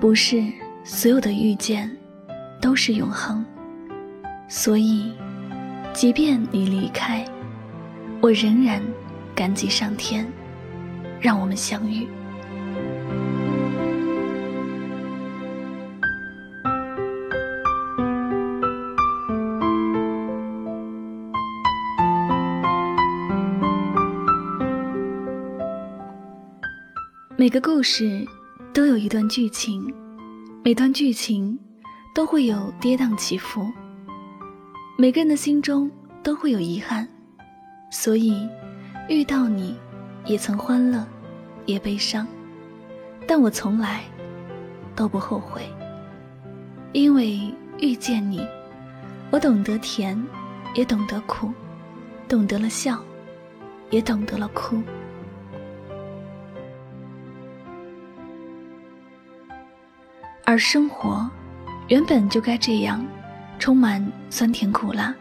不是所有的遇见都是永恒，所以，即便你离开，我仍然感激上天，让我们相遇。每个故事都有一段剧情，每段剧情都会有跌宕起伏。每个人的心中都会有遗憾，所以遇到你，也曾欢乐，也悲伤，但我从来都不后悔，因为遇见你，我懂得甜，也懂得苦，懂得了笑，也懂得了哭。而生活，原本就该这样，充满酸甜苦辣，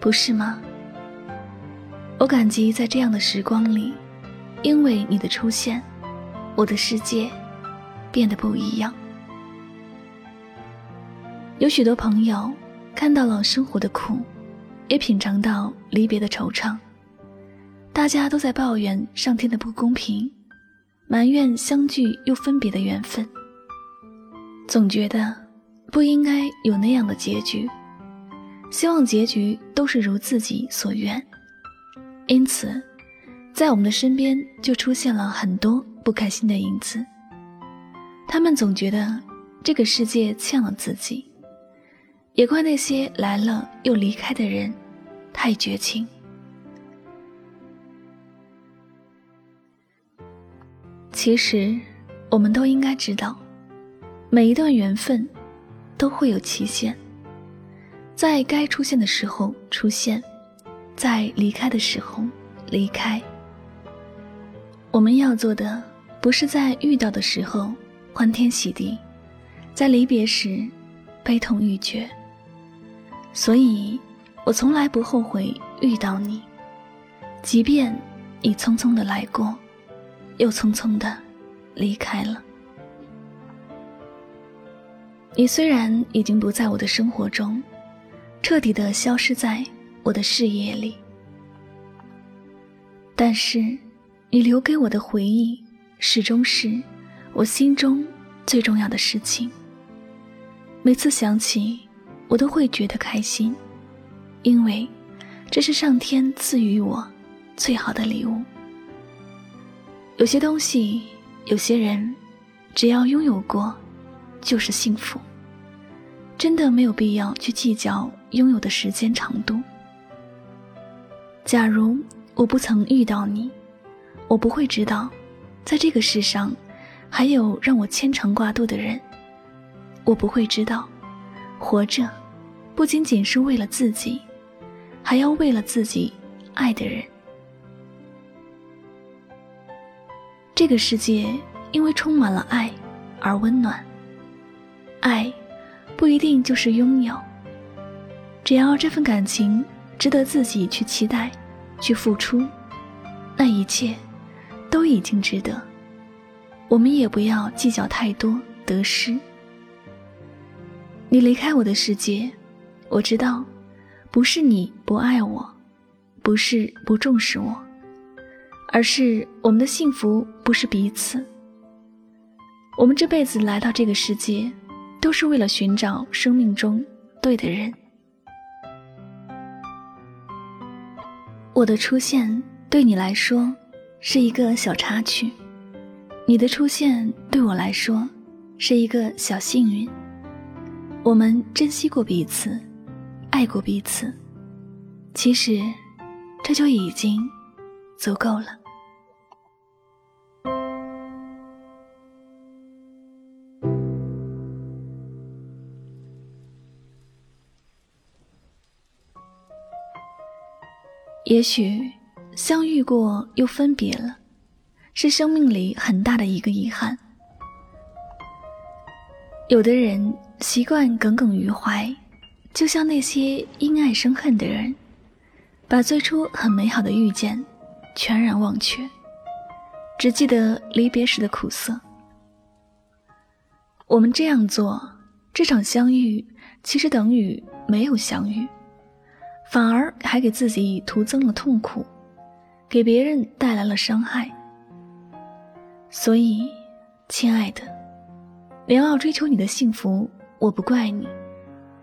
不是吗？我感激在这样的时光里，因为你的出现，我的世界变得不一样。有许多朋友看到了生活的苦，也品尝到离别的惆怅。大家都在抱怨上天的不公平，埋怨相聚又分别的缘分。总觉得不应该有那样的结局，希望结局都是如自己所愿。因此，在我们的身边就出现了很多不开心的影子。他们总觉得这个世界欠了自己，也怪那些来了又离开的人太绝情。其实，我们都应该知道。每一段缘分都会有期限，在该出现的时候出现，在离开的时候离开。我们要做的不是在遇到的时候欢天喜地，在离别时悲痛欲绝。所以，我从来不后悔遇到你，即便你匆匆的来过，又匆匆的离开了。你虽然已经不在我的生活中，彻底的消失在我的视野里，但是你留给我的回忆，始终是我心中最重要的事情。每次想起，我都会觉得开心，因为这是上天赐予我最好的礼物。有些东西，有些人，只要拥有过。就是幸福，真的没有必要去计较拥有的时间长度。假如我不曾遇到你，我不会知道，在这个世上，还有让我牵肠挂肚的人。我不会知道，活着，不仅仅是为了自己，还要为了自己爱的人。这个世界因为充满了爱而温暖。爱，不一定就是拥有。只要这份感情值得自己去期待、去付出，那一切都已经值得。我们也不要计较太多得失。你离开我的世界，我知道，不是你不爱我，不是不重视我，而是我们的幸福不是彼此。我们这辈子来到这个世界。都是为了寻找生命中对的人。我的出现对你来说是一个小插曲，你的出现对我来说是一个小幸运。我们珍惜过彼此，爱过彼此，其实这就已经足够了。也许相遇过又分别了，是生命里很大的一个遗憾。有的人习惯耿耿于怀，就像那些因爱生恨的人，把最初很美好的遇见全然忘却，只记得离别时的苦涩。我们这样做，这场相遇其实等于没有相遇，反而还给自己徒增了痛苦，给别人带来了伤害。所以，亲爱的，你要追求你的幸福，我不怪你；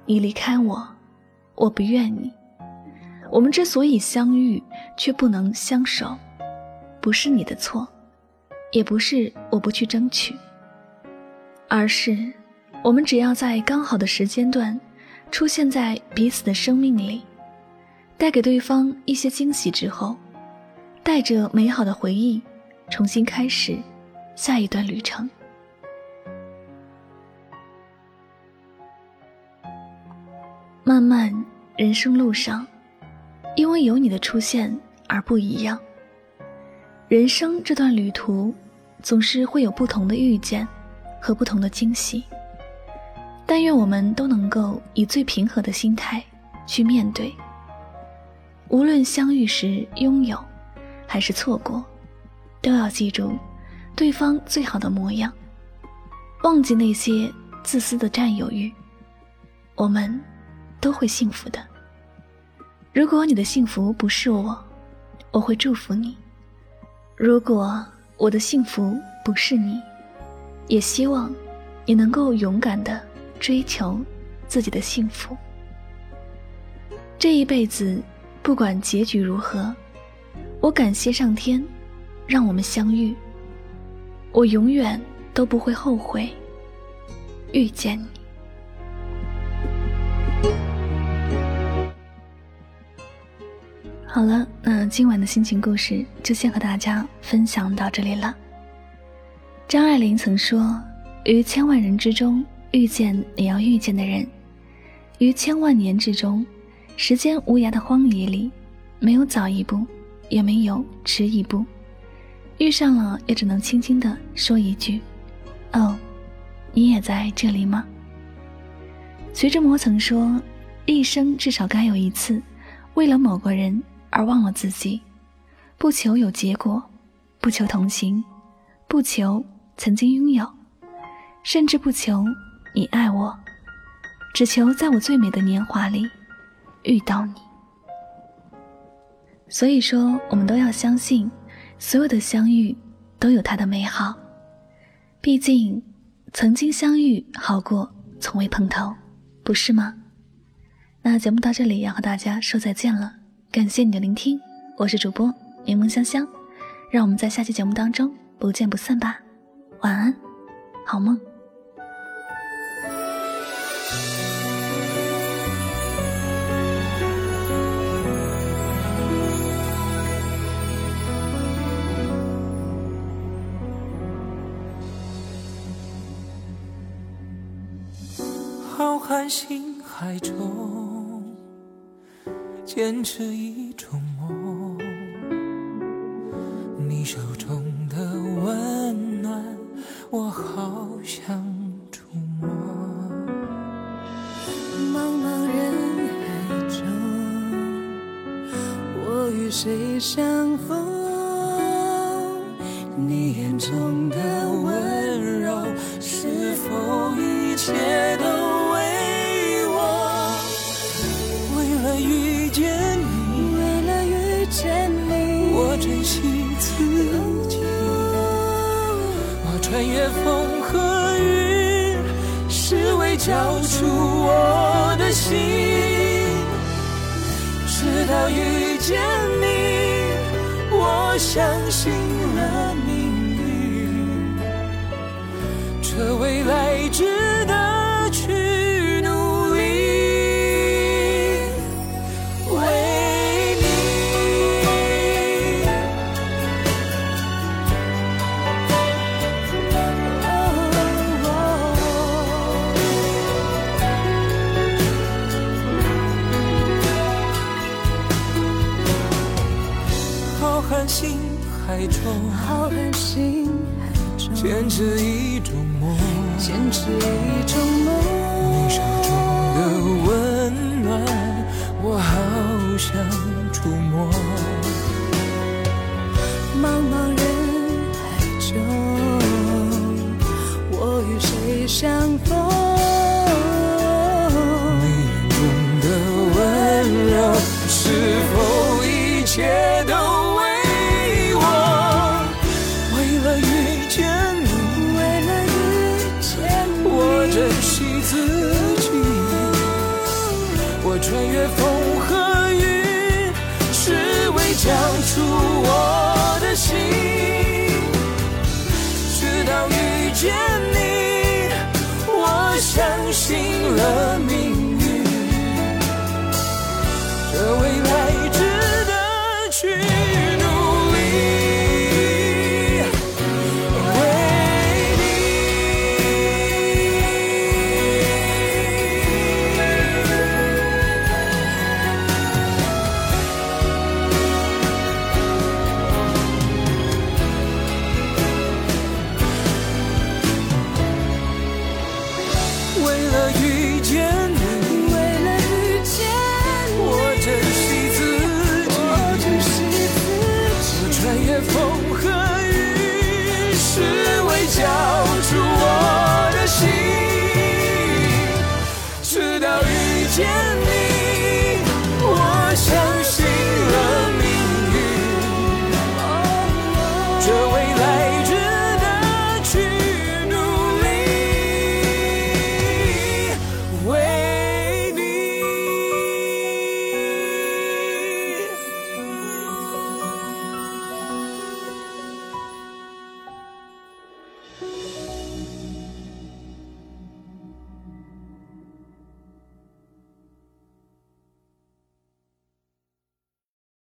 你离开我，我不怨你。我们之所以相遇却不能相守，不是你的错，也不是我不去争取，而是我们只要在刚好的时间段出现在彼此的生命里，带给对方一些惊喜之后，带着美好的回忆，重新开始下一段旅程。漫漫人生路上。因为有你的出现而不一样。人生这段旅途，总是会有不同的遇见和不同的惊喜。但愿我们都能够以最平和的心态去面对。无论相遇时拥有，还是错过，都要记住对方最好的模样，忘记那些自私的占有欲。我们都会幸福的。如果你的幸福不是我，我会祝福你；如果我的幸福不是你，也希望你能够勇敢的追求自己的幸福。这一辈子，不管结局如何，我感谢上天，让我们相遇。我永远都不会后悔遇见你。好了，那今晚的心情故事就先和大家分享到这里了。张爱玲曾说：“于千万人之中遇见你要遇见的人，于千万年之中，时间无涯的荒野里，没有早一步，也没有迟一步，遇上了也只能轻轻的说一句：‘哦，你也在这里吗？’”徐志摩曾说：“一生至少该有一次，为了某个人。”而忘了自己，不求有结果，不求同行，不求曾经拥有，甚至不求你爱我，只求在我最美的年华里遇到你。所以说，我们都要相信，所有的相遇都有它的美好。毕竟，曾经相遇好过从未碰头，不是吗？那节目到这里要和大家说再见了。感谢你的聆听，我是主播柠檬香香，让我们在下期节目当中不见不散吧，晚安，好梦。浩瀚星海中。坚持一种梦，你手中的温暖，我好想触摸。茫茫人海中，我与谁相逢？你眼中的温柔，是否一切珍惜自己。我？穿越风和雨，是为交出我的心。直到遇见你，我相信了命运，这未来海中，浩瀚星海中，坚持一种梦，坚持一种梦。你手中的温暖，我好想触摸。茫茫人海中，我与谁相？穿讲出我的心。直到遇见你，我相信了命运。这未来。